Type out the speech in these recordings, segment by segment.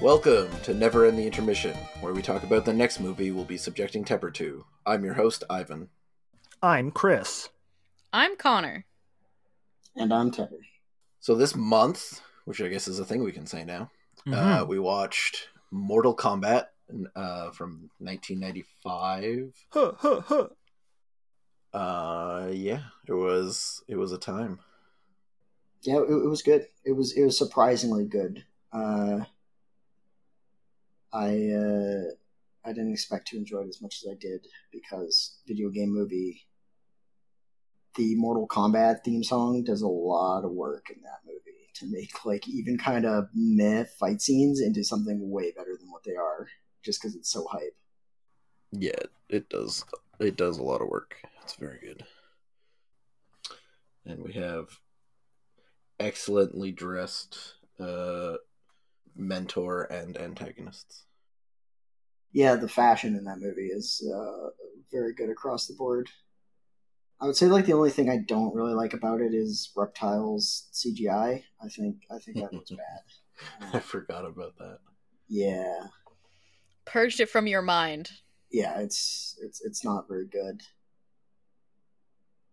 Welcome to Never End the Intermission, where we talk about the next movie we'll be subjecting Tepper to. I'm your host, Ivan. I'm Chris. I'm Connor. And I'm Tepper. So this month, which I guess is a thing we can say now, uh, Mhm. we watched Mortal Kombat uh, from 1995. Huh, huh, huh. Uh, yeah, it was it was a time. Yeah, it, it was good. It was it was surprisingly good. Uh, I uh, I didn't expect to enjoy it as much as I did because video game movie. The Mortal Kombat theme song does a lot of work in that movie to make like even kind of meh fight scenes into something way better than what they are, just because it's so hype. Yeah, it does. It does a lot of work. It's very good. And we have excellently dressed uh, mentor and antagonists. Yeah, the fashion in that movie is uh, very good across the board. I would say like the only thing I don't really like about it is Reptiles CGI. I think I think that looks bad. I forgot about that. Yeah, Purged it from your mind. yeah, it's it's it's not very good.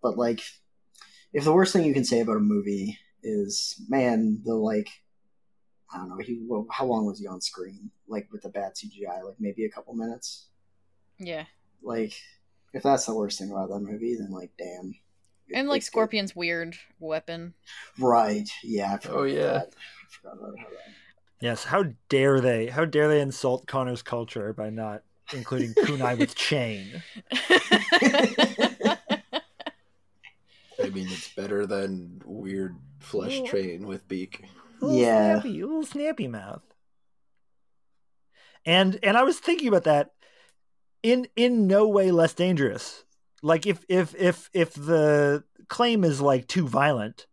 But like, if the worst thing you can say about a movie is, man, the like, I don't know, he well, how long was he on screen? Like with the bad CGI, like maybe a couple minutes. Yeah. Like, if that's the worst thing about that movie, then like, damn. And like It's good. Scorpion's weird weapon. Right. Yeah. I forgot Oh, about yeah. that. I forgot about that. Yes, how dare they? How dare they insult Connor's culture by not including kunai with chain? I mean, it's better than weird flesh train with beak. Little Yeah. snappy, little snappy mouth. And and I was thinking about that in in no way less dangerous. Like if if if if the claim is like too violent,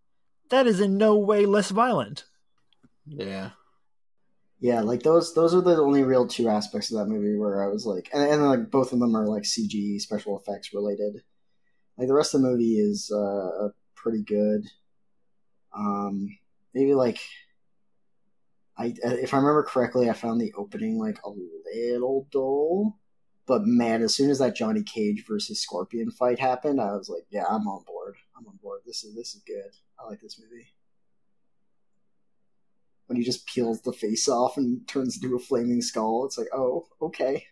that is in no way less violent. Yeah. Yeah, like those those are the only real two aspects of that movie where I was like, and, and like both of them are like CG special effects related. Like the rest of the movie is uh, pretty good. Um, maybe like I uh, if I remember correctly, I found the opening like a little dull. But man, as soon as that Johnny Cage versus Scorpion fight happened, I was like, yeah, I'm on board. I'm on board. This is this is good. I like this movie when he just peels the face off and turns into a flaming skull. It's like, oh, okay.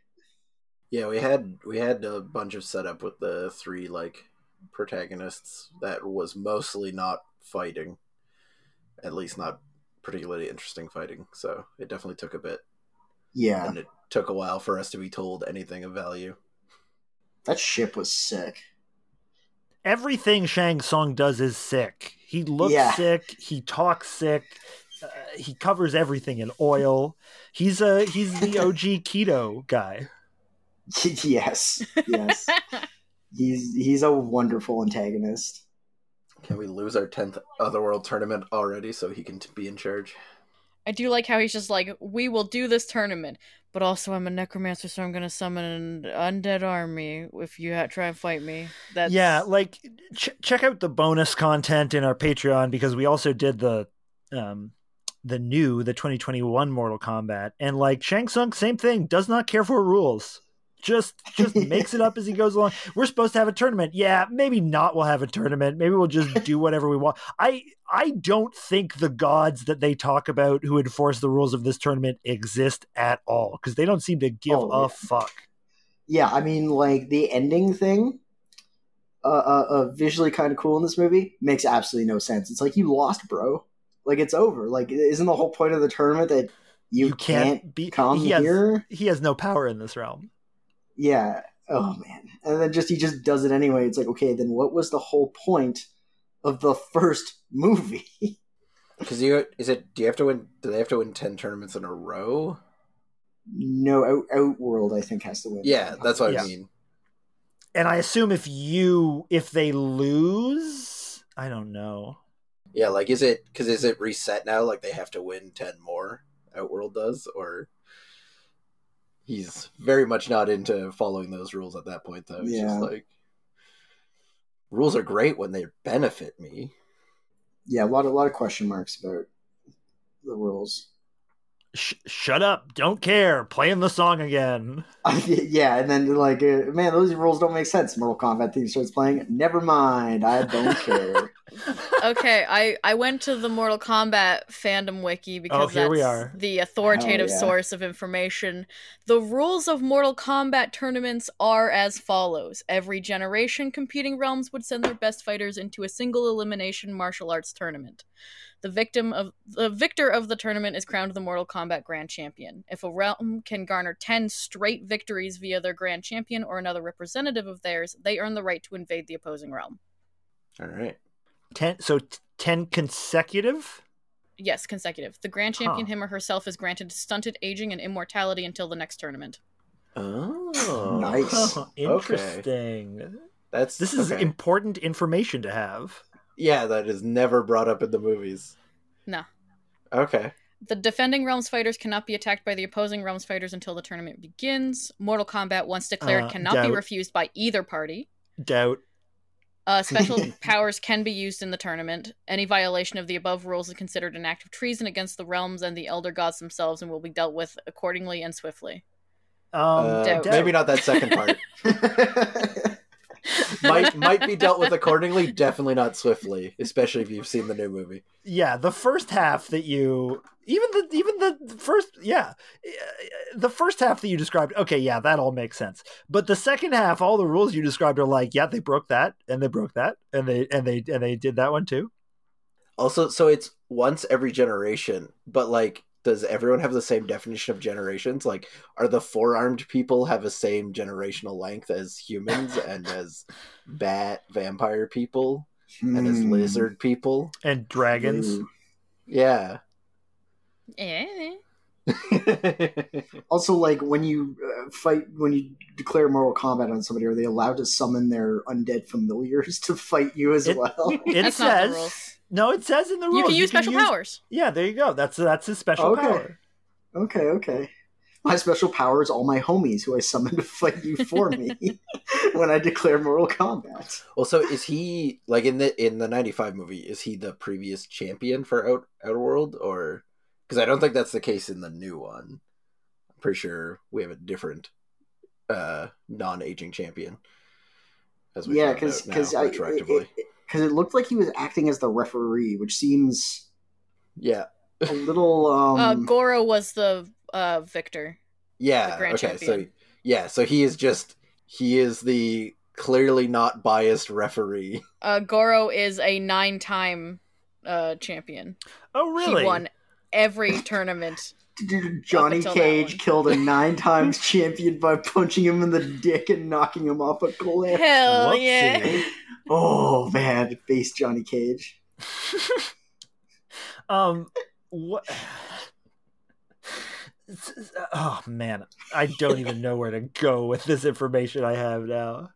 Yeah, we had we had a bunch of setup with the three like protagonists that was mostly not fighting. At least not particularly interesting fighting. So it definitely took a bit. Yeah, And it took a while for us to be told anything of value. that ship was sick. Everything Shang Tsung does is sick. He looks Yeah. sick. He talks sick. Uh, he covers everything in oil. He's a he's the OG keto guy. yes, yes. he's he's a wonderful antagonist. Can we lose our tenth Otherworld tournament already so he can t- be in charge? I do like how he's just like, we will do this tournament, but also I'm a necromancer, so I'm gonna summon an undead army if you ha- try and fight me. That's Yeah, like ch- check out the bonus content in our Patreon because we also did the um the new the 2021 Mortal Kombat and like Shang Tsung same thing does not care for rules. Just just makes it up as he goes along. We're supposed to have a tournament. Yeah, maybe not we'll have a tournament. Maybe we'll just do whatever we want. I I don't think the gods that they talk about who enforce the rules of this tournament exist at all because they don't seem to give Oh, a yeah. fuck. Yeah, I mean, like the ending thing, uh, uh, uh visually kind of cool in this movie makes absolutely no sense. It's like you lost, bro. Like it's over. Like isn't the whole point of the tournament that you, You can't, can't be- come he has- here? He has no power in this realm. Yeah. Oh man. And then just he just does it anyway. It's like, okay, then what was the whole point of the first movie? Because you is it? Do you have to win? Do they have to win ten tournaments in a row? no, Out, Outworld I think has to win. Yeah, that's what Yeah. I mean. And I assume if you if they lose, I don't know. Yeah, like is it? Because is it reset now? Like they have to win ten more. Outworld does, or he's very much not into following those rules at that point. Though he's Yeah. just like rules are great when they benefit me. Yeah, a lot a lot of question marks about the rules. Sh- shut up! Don't care. Playing the song again. yeah, and then like, uh, man, those rules don't make sense. Mortal Kombat theme starts playing. Never mind, I don't care. okay, I I went to the Mortal Kombat fandom wiki because Oh, that's we are. the authoritative Hell yeah. source of information. The rules of Mortal Kombat tournaments are as follows: Every generation, competing realms would send their best fighters into a single elimination martial arts tournament. The victim of the victor of the tournament is crowned the Mortal Kombat Grand Champion. If a realm can garner 10 straight victories via their Grand Champion or another representative of theirs, they earn the right to invade the opposing realm. All right. Ten. So t- ten consecutive. Yes, consecutive. The Grand Champion, Huh. him or herself, is granted stunted aging and immortality until the next tournament. Oh, Nice. Interesting. That's This is okay. important information to have. Yeah. That is never brought up in the movies. No. Okay. The defending realms fighters cannot be attacked by the opposing realms fighters until the tournament begins. Mortal Kombat, once declared, Uh, cannot be refused by either party. Doubt. Uh, special powers can be used in the tournament. Any violation of the above rules is considered an act of treason against the realms and the elder gods themselves and will be dealt with accordingly and swiftly. Um, Uh, doubt. maybe not that second part. might might be dealt with accordingly. Definitely not swiftly, especially if you've seen the new movie. yeah the first half that you even the even the first yeah eh, the first half that you described okay yeah that all makes sense but the second half all the rules you described are like yeah they broke that and they broke that and they and they and they did that one too Also, so it's once every generation, but like, does everyone have the same definition of generations? Like, are the four armed people have the same generational length as humans and as bat vampire people and as Hmm. lizard people? and dragons Ooh. Yeah. Eh. Also, like when you uh, fight, when you declare Mortal Kombat on somebody, are they allowed to summon their undead familiars to fight you as It- well? it That's not the says rules. No it says in the rules You can use special powers. yeah there you go that's that's his special Okay. power Okay, okay. My special power is all my homies who I summon to fight you for me when I declare Mortal Kombat. well, so is he like in the in the '95 movie? Is he the previous champion for Out Outer World, or because I don't think that's the case in the new one. I'm pretty sure we have a different uh non-aging champion. As we Yeah, found because out now, because I retroactively, because it, looked like he was acting as the referee, which seems yeah, a little um. uh, Goro was the uh, victor. yeah. The grand okay, so yeah, so he is just he is the clearly not biased referee. Uh, Goro is a nine-time uh, champion. oh really He won every tournament. Johnny until that Cage killed a nine times champion by punching him in the dick and knocking him off a cliff. Hell Whoopsie. yeah! Oh man, face Johnny Cage. um what oh man i don't even know where to go with this information i have now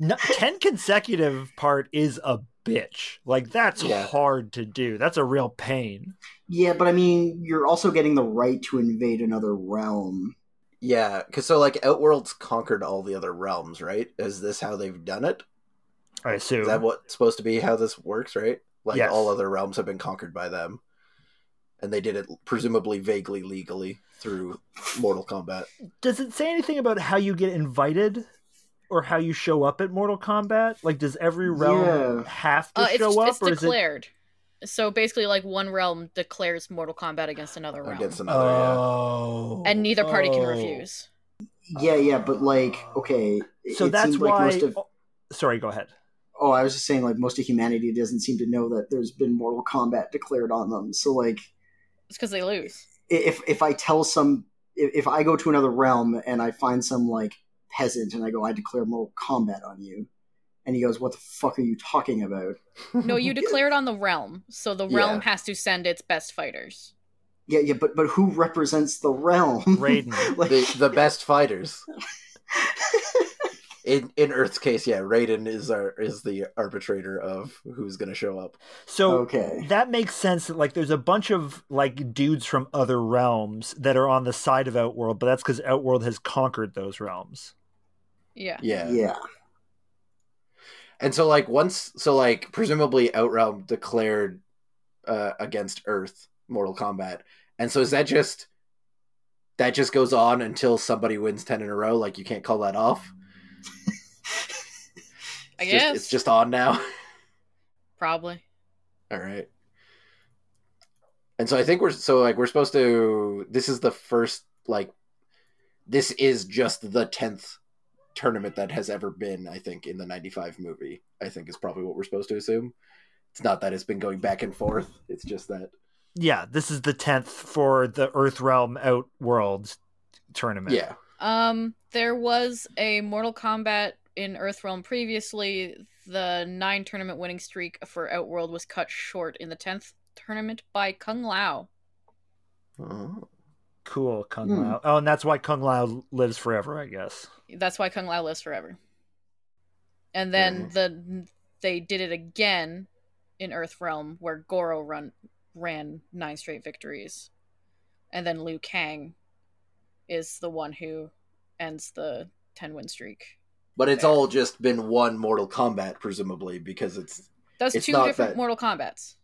no, 10 consecutive part is a bitch like that's Yeah. hard to do that's a real pain Yeah, but I mean, you're also getting the right to invade another realm. Yeah, because so like Outworld's conquered all the other realms, right? Is this how they've done it? i assume Is that what's supposed to be how this works, right? Like Yes. all other realms have been conquered by them, and they did it presumably vaguely legally through Mortal Kombat. does it say anything about how you get invited or how you show up at mortal kombat like does every realm Yeah. have to Uh, it's show up it's or is it declared. So basically, like one realm declares Mortal Kombat against another realm, Against another, yeah. oh and neither party can oh. refuse. Yeah, yeah, but like, okay. so it that's seems like why most of- oh, sorry go ahead oh, I was just saying, like, most of humanity doesn't seem to know that there's been Mortal Kombat declared on them. So, like, It's because they lose. if if I tell some, if, if I go to another realm and I find some like peasant and I go, I declare Mortal Kombat on you, and he goes, "What the fuck are you talking about?" No, you declare it on the realm, so the Yeah. realm has to send its best fighters. Yeah, yeah, but but who represents the realm? Raiden. like, the the best fighters. In in Earth's case, yeah, Raiden is our is the arbitrator of who's going to show up. so okay. that makes sense that like there's a bunch of like dudes from other realms that are on the side of outworld but that's because outworld has conquered those realms Yeah. Yeah. Yeah. And so like once so like presumably Outrealm declared uh against Earth Mortal Kombat And so is that just that just goes on until somebody wins ten in a row? Like you can't call that off. I It's guess just, it's just on now. probably. All right. And so I think we're so like we're supposed to. This is the first like. This is just the tenth tournament that has ever been. I think in the '95 movie. I think is probably what we're supposed to assume. It's not that it's been going back and forth. It's just that. Yeah, this is the 10th for the Earth Earthrealm Outworld tournament. Yeah. Um, there was a Mortal Kombat in Earthrealm previously. The nine tournament winning streak for Outworld was cut short in the tenth tournament by Kung Lao. Oh. Cool, Kung Hmm. Lao. Oh, and that's why Kung Lao lives forever, I guess. That's why Kung Lao lives forever. And then Mhm. the they did it again in Earth Realm, where Goro run ran nine straight victories, and then Liu Kang is the one who ends the ten win streak. But it's all just been one Mortal Kombat, presumably, because it's That's It's two not different that- Mortal Kombats.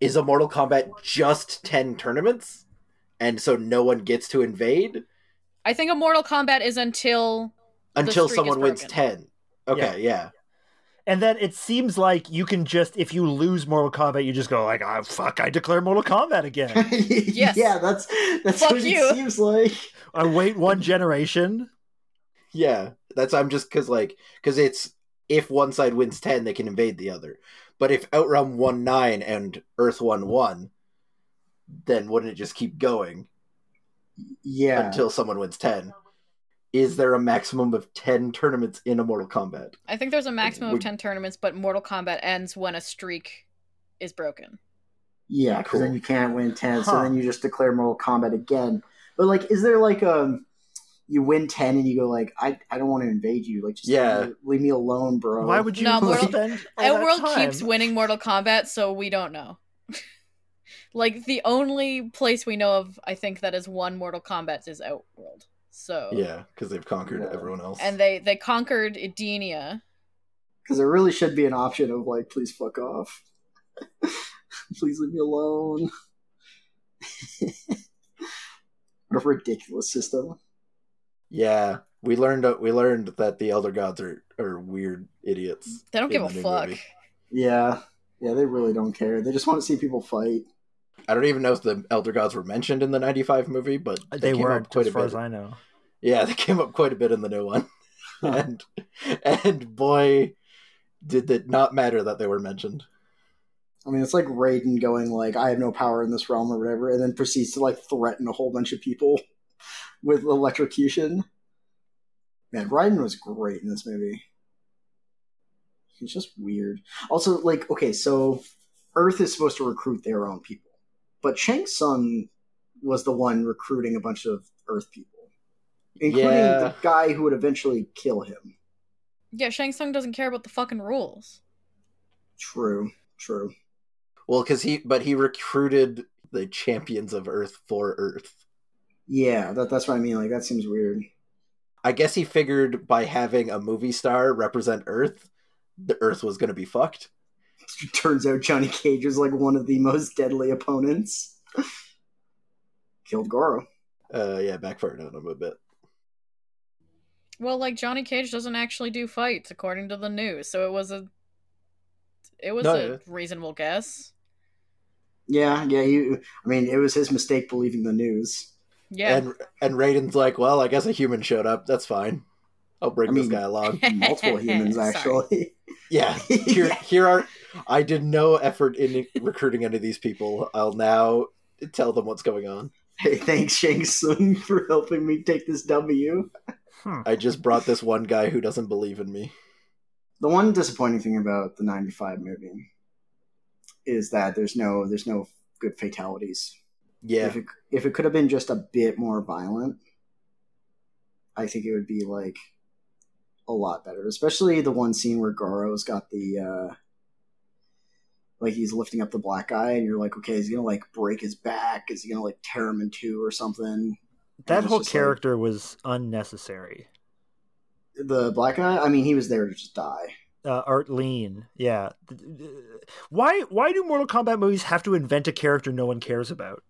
is a Mortal Kombat just ten tournaments, and so no one gets to invade I think a Mortal Kombat is until until someone wins ten. Okay, yeah. And then it seems like you can just, if you lose Mortal Kombat, you just go like, "Oh fuck! I declare Mortal Kombat again." Yes. Yeah, that's that's Fuck what you. it seems like. I wait one generation. Yeah, that's I'm just because like because it's if one side wins ten, they can invade the other. But if Outrealm won nine and Earth won one, then wouldn't it just keep going Yeah. until someone wins ten? Is there a maximum of ten tournaments in a Mortal Kombat? I think there's a maximum We- of ten tournaments, but Mortal Kombat ends when a streak is broken. Yeah, because then you can't win ten, so then you just declare Mortal Kombat again. But like, is there like um, you win ten and you go like, I I don't want to invade you, like just Yeah. leave, me, leave me alone, bro. Why would you No, Mortal- spend all that Outworld time? keeps winning Mortal Kombat, so we don't know. like the only place we know of, I think that is one Mortal Kombat is Outworld. So Yeah, because they've conquered Yeah. everyone else. and they they conquered Edenia. Because there really should be an option of like, please fuck off, please leave me alone. what a ridiculous system. yeah, we learned we learned that the Elder Gods are are weird idiots. They don't give a fuck. movie. Yeah, yeah, they really don't care. They just want to see people fight. I don't even know if the Elder Gods were mentioned in the '95 movie, but they, They weren't, up quite as a far bit. as I know. Yeah, they came up quite a bit in the new one, and and boy, did it not matter that they were mentioned. I mean, it's like Raiden going like, "I have no power in this realm" or whatever, and then proceeds to like threaten a whole bunch of people with electrocution. Man, Raiden was great in this movie. He's just weird. Also, like, okay, so Earth is supposed to recruit their own people, but Shang Tsung was the one recruiting a bunch of Earth people, including Yeah. the guy who would eventually kill him. Yeah, Shang Tsung doesn't care about the fucking rules. True, true. Well, because he, but he recruited the champions of Earth for Earth. Yeah, that, that's what I mean. Like, that seems weird. I guess he figured by having a movie star represent Earth, the Earth was going to be fucked. Turns out Johnny Cage is like one of the most deadly opponents. Killed Goro. Uh, yeah, backfired on him a bit. Well, like Johnny Cage doesn't actually do fights according to the news, so it was a it was No, a yeah. reasonable guess. Yeah, yeah. You. I mean, it was his mistake believing the news. Yeah. And and Raiden's like, well, I guess a human showed up. That's fine. I'll bring I this mean- guy along. Multiple humans, actually. Yeah, here here are. I did no effort in recruiting any of these people. I'll now tell them what's going on. hey, thanks Shang Tsung for helping me take this W. Hmm. I just brought this one guy who doesn't believe in me. The one disappointing thing about the '95 movie is that there's no there's no good fatalities. Yeah, If it if it could have been just a bit more violent, I think it would be like a lot better. Especially the one scene where Goro's got the uh like he's lifting up the black guy and you're like, okay, is he gonna like break his back? Is he gonna like tear him in two or something? That whole just like- character was unnecessary. The black guy, I mean, he was there to just die. Uh, Art Lean, yeah. Why? Why do Mortal Kombat movies have to invent a character no one cares about?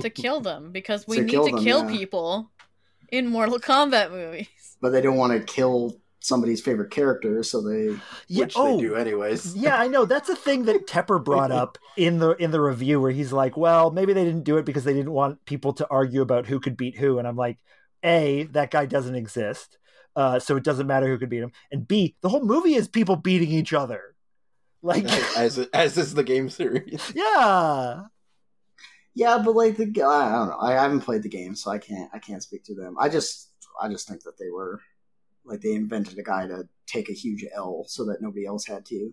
to kill them because we To need kill to them, kill yeah. people in Mortal Kombat movies. but they don't want to kill somebody's favorite character, so they Yeah. Which oh, they do anyways. yeah, I know. That's a thing that Tepper brought up in the in the review where he's like, "Well, maybe they didn't do it because they didn't want people to argue about who could beat who." And I'm like, "A, that guy doesn't exist. Uh, so it doesn't matter who could beat him. And B, the whole movie is people beating each other. Like, as as is the game series. yeah. Yeah, but like the I don't know. I haven't played the game, so I can't I can't speak to them. I just I just think that they were like they invented a guy to take a huge L so that nobody else had to.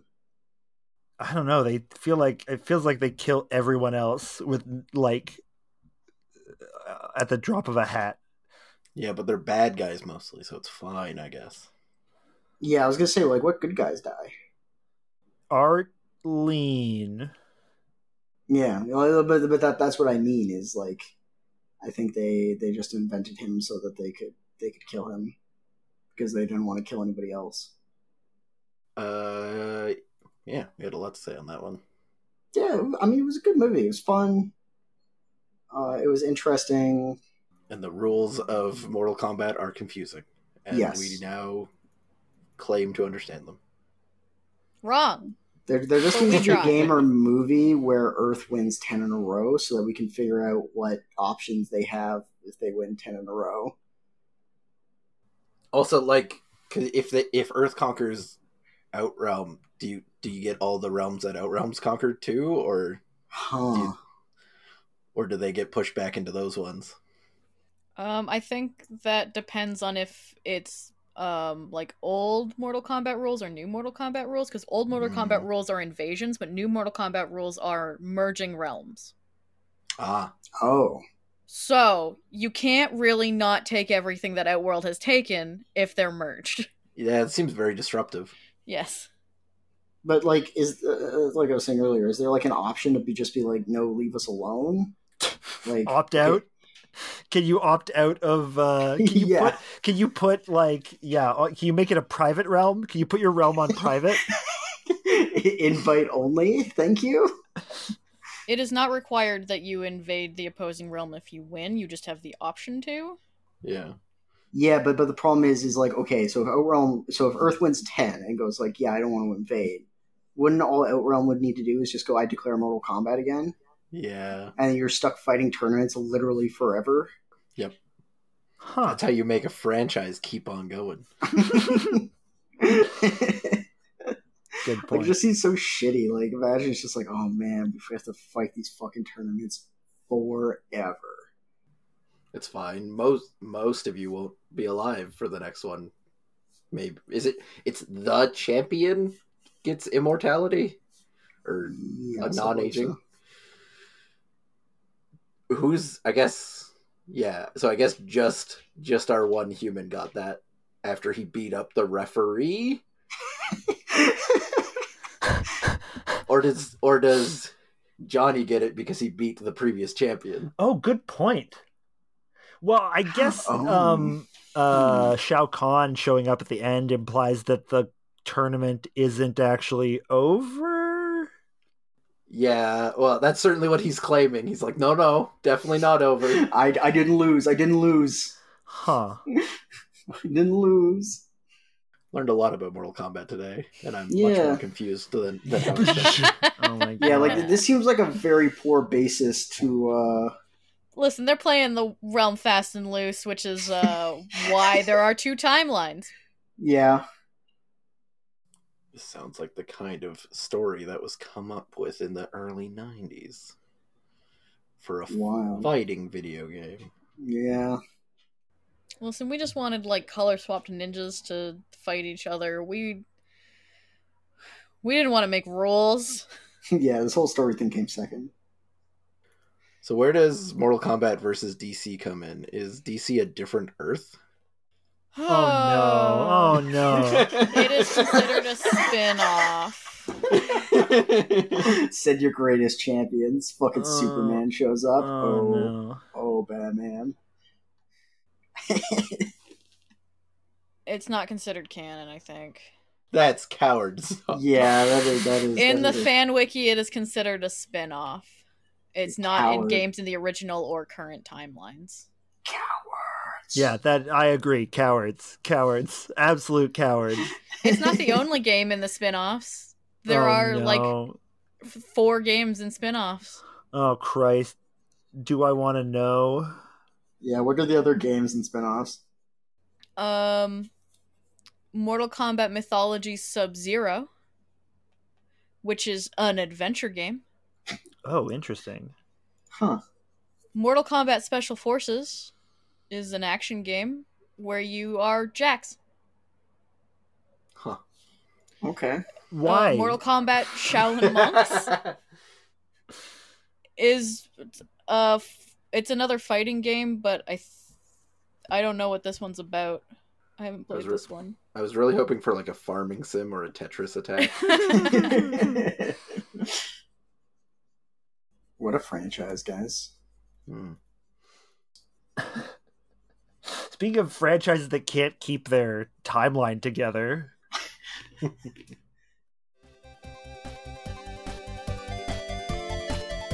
I don't know. They feel like it feels like they kill everyone else with like uh, at the drop of a hat. Yeah, but they're bad guys mostly, so it's fine, I guess. Yeah, I was gonna say like what good guys die. Art Lean. Yeah, but but that that's what I mean is like I think they they just invented him so that they could they could kill him because they didn't want to kill anybody else. Uh, yeah, we had a lot to say on that one. Yeah, I mean it was a good movie. It was fun. Uh, it was interesting. And the rules of Mortal Kombat are confusing, and Yes. we now claim to understand them. Wrong. There, there just But we needs to be a game or movie where Earth wins ten in a row, so that we can figure out what options they have if they win ten in a row. Also, like, 'cause if the if Earth conquers Outrealm, do you do you get all the realms that Outrealm's conquered too, or Huh? or do they get pushed back into those ones? Um, I think that depends on if it's um like old Mortal Kombat rules or new Mortal Kombat rules. Because old Mortal Mm. Kombat rules are invasions, but new Mortal Kombat rules are merging realms. Ah, Oh, So you can't really not take everything that Outworld has taken if they're merged. yeah, it seems very disruptive. Yes. but like, is uh, like I was saying earlier, is there like an option to be just be like, no, leave us alone? Like Opt okay, out. Can you opt out of? uh Can you Yeah. put? Can you put like? Yeah. uh, Can you make it a private realm? Can you put your realm on private? invite only. Thank you. It is not required that you invade the opposing realm if you win. You just have the option to. Yeah, Yeah, but but the problem is, is like okay, so if Outrealm, so if Earth wins ten and goes like, yeah, I don't want to invade, wouldn't all Outrealm would need to do is just go, I declare Mortal Kombat again, yeah. and you're stuck fighting tournaments literally forever. Yep. Huh. That's how you make a franchise keep on going. Good Like it just seems so shitty. Like imagine it's just like, oh man, we have to fight these fucking tournaments forever. It's fine. Most most of you won't be alive for the next one. Maybe is it? It's the champion gets immortality, or Yeah, a non-aging. so. who's? I guess. Yeah. So I guess just just our one human got that after he beat up the referee, or does or does Johnny get it because he beat the previous champion? oh, good point. Well, I guess Oh. um uh Shao Kahn showing up at the end implies that the tournament isn't actually over. Yeah. Well, that's certainly what he's claiming. He's like, no, no, definitely not over. I, I didn't lose. I didn't lose. Huh. I didn't lose. Learned a lot about Mortal Kombat today, and I'm much more confused than, than how it's. Oh my god. Yeah, like this seems like a very poor basis to. uh Listen, they're playing the realm fast and loose, which is uh, why there are two timelines. Yeah, This sounds like the kind of story that was come up with in the early 90s for a wow. fighting video game. Yeah, Listen, we just wanted like color swapped ninjas to fight each other. We we didn't want to make rules. yeah. This whole story thing came second. So where does Mortal Kombat versus DC come in? Is DC a different Earth? Oh no. Oh no. It is considered a spin-off. Send your greatest champions. Fucking Oh. Superman shows up. Oh Oh, no. oh, Batman. It's not considered canon, I think. That's cowards. Yeah, that is that is In the that is- fan wiki, it is considered a spin-off. It's not in games in the original or current timelines. Cowards. Yeah, that I agree. Cowards, cowards, absolute cowards. It's not the only game in the spin-offs. There Oh, are like no. f- four games in spin-offs. Oh Christ! Do I want to know? Yeah, what are the other games and spin-offs? Um Mortal Kombat Mythology Sub-Zero, which is an adventure game. Oh, interesting. Huh. Mortal Kombat Special Forces is an action game where you are Jax. Huh. Okay. Why? Uh, Mortal Kombat Shaolin Monks is uh f- it's another fighting game, but I th- I don't know what this one's about. I haven't played Those were- this one. I was really hoping for like a farming sim or a Tetris attack. what a franchise, guys. Hmm. Speaking of franchises that can't keep their timeline together,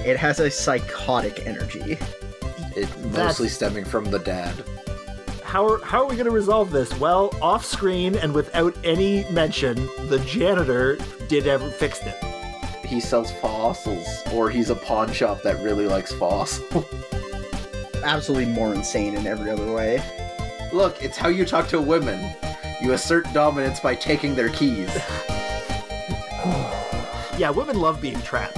It has a psychotic energy. It mostly stemming from the dad. how are how are we going to resolve this? Well, off screen and without any mention, the janitor did ever fixed it. He sells fossils, or he's a pawn shop that really likes fossils. Absolutely more insane in every other way. Look, it's how you talk to women. You assert dominance by taking their keys. Yeah, women love being trapped.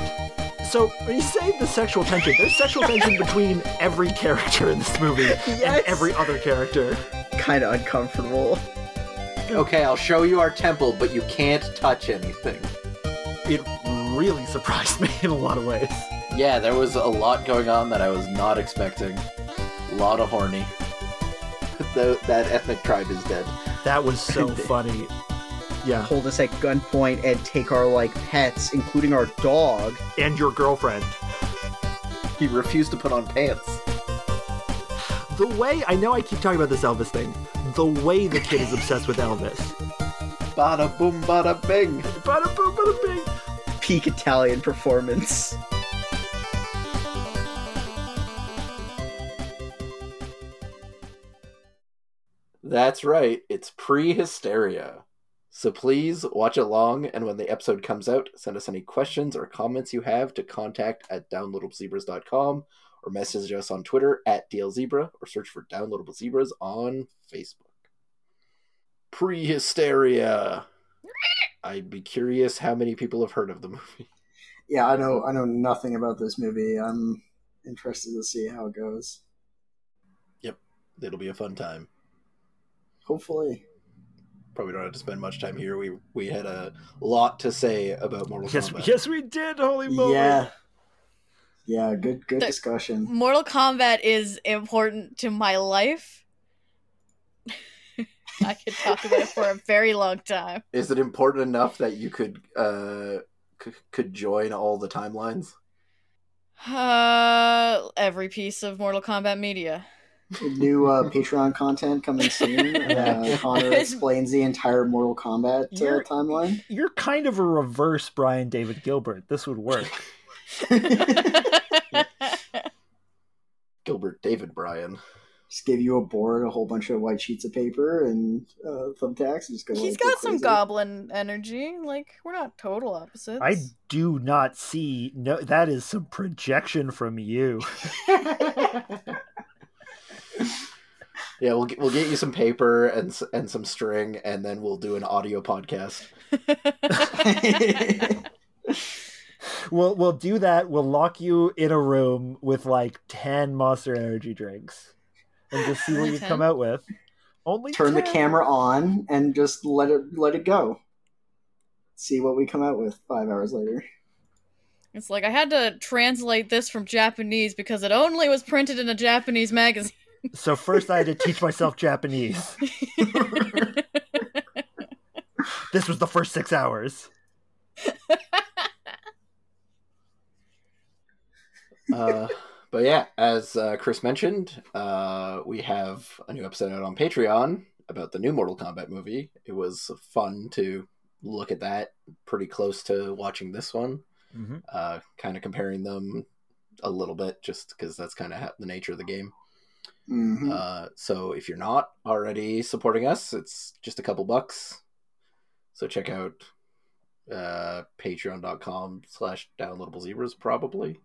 So when you say the sexual tension, there's sexual tension between every character in this movie and every other character. Kind of uncomfortable. Okay, I'll show you our temple, but you can't touch anything. It really surprised me in a lot of ways. Yeah, there was a lot going on that I was not expecting. A lot of horny. the, that ethnic tribe is dead. That was so funny. Yeah, Hold us at gunpoint and take our like pets, including our dog. and your girlfriend. He refused to put on pants. The way I know I keep talking about this Elvis thing. The way the kid is obsessed with Elvis. Bada boom, bada bing. Bada boom, bada bing. Peak Italian performance. That's right, it's Prehysteria. So please watch along, and when the episode comes out, send us any questions or comments you have to contact at downloadablezebras.com or message us on Twitter at DLZebra or search for Downloadable Zebras on Facebook. Prehysteria. I'd be curious how many people have heard of the movie. Yeah, I know. I know nothing about this movie. I'm interested to see how it goes. Yep. It'll be a fun time. Hopefully. Probably don't have to spend much time here. We we had a lot to say about Mortal Yes, Kombat. yes, we did. Holy moly! Yeah. Yeah. Good. Good The- discussion. Mortal Kombat is important to my life. I could talk about it for a very long time. Is it important enough that you could uh c- could join all the timelines? Uh, every piece of Mortal Kombat media. New uh, Patreon content coming soon. Uh, Connor explains the entire Mortal Kombat uh, You're- timeline. You're kind of a reverse Brian David Gilbert. This would work. Gilbert David Brian Just give you a board, a whole bunch of white sheets of paper, and uh, thumbtacks. And just go. He's like, go got some goblin energy. Like we're not total opposites. I do not see. No, that is some projection from you. Yeah, we'll get, we'll get you some paper and and some string, and then we'll do an audio podcast. We'll we'll do that. We'll lock you in a room with like ten Monster Energy drinks, and just see what you 10? come out with. Only Turn the camera on and just let it let it go. See what we come out with five hours later. It's like I had to translate this from Japanese because it only was printed in a Japanese magazine. So first, I had to teach myself Japanese. This was the first six hours. Uh, but yeah, as uh, Chris mentioned, uh, we have a new episode out on Patreon about the new Mortal Kombat movie. It was fun to look at that, pretty close to watching this one. Mhm. Uh, kind of comparing them a little bit, just because that's kind of the nature of the game. Mhm. Uh, so if you're not already supporting us, it's just a couple bucks. So check out uh, patreon.com slash downloadable zebras probably.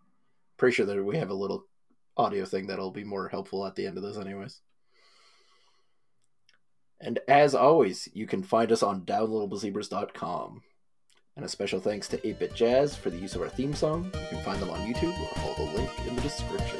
Pretty sure that we have a little audio thing that'll be more helpful at the end of this anyways. And as always, you can find us on downloadablezebras.com. And a special thanks to 8-Bit Jazz for the use of our theme song. You can find them on YouTube or follow the link in the description.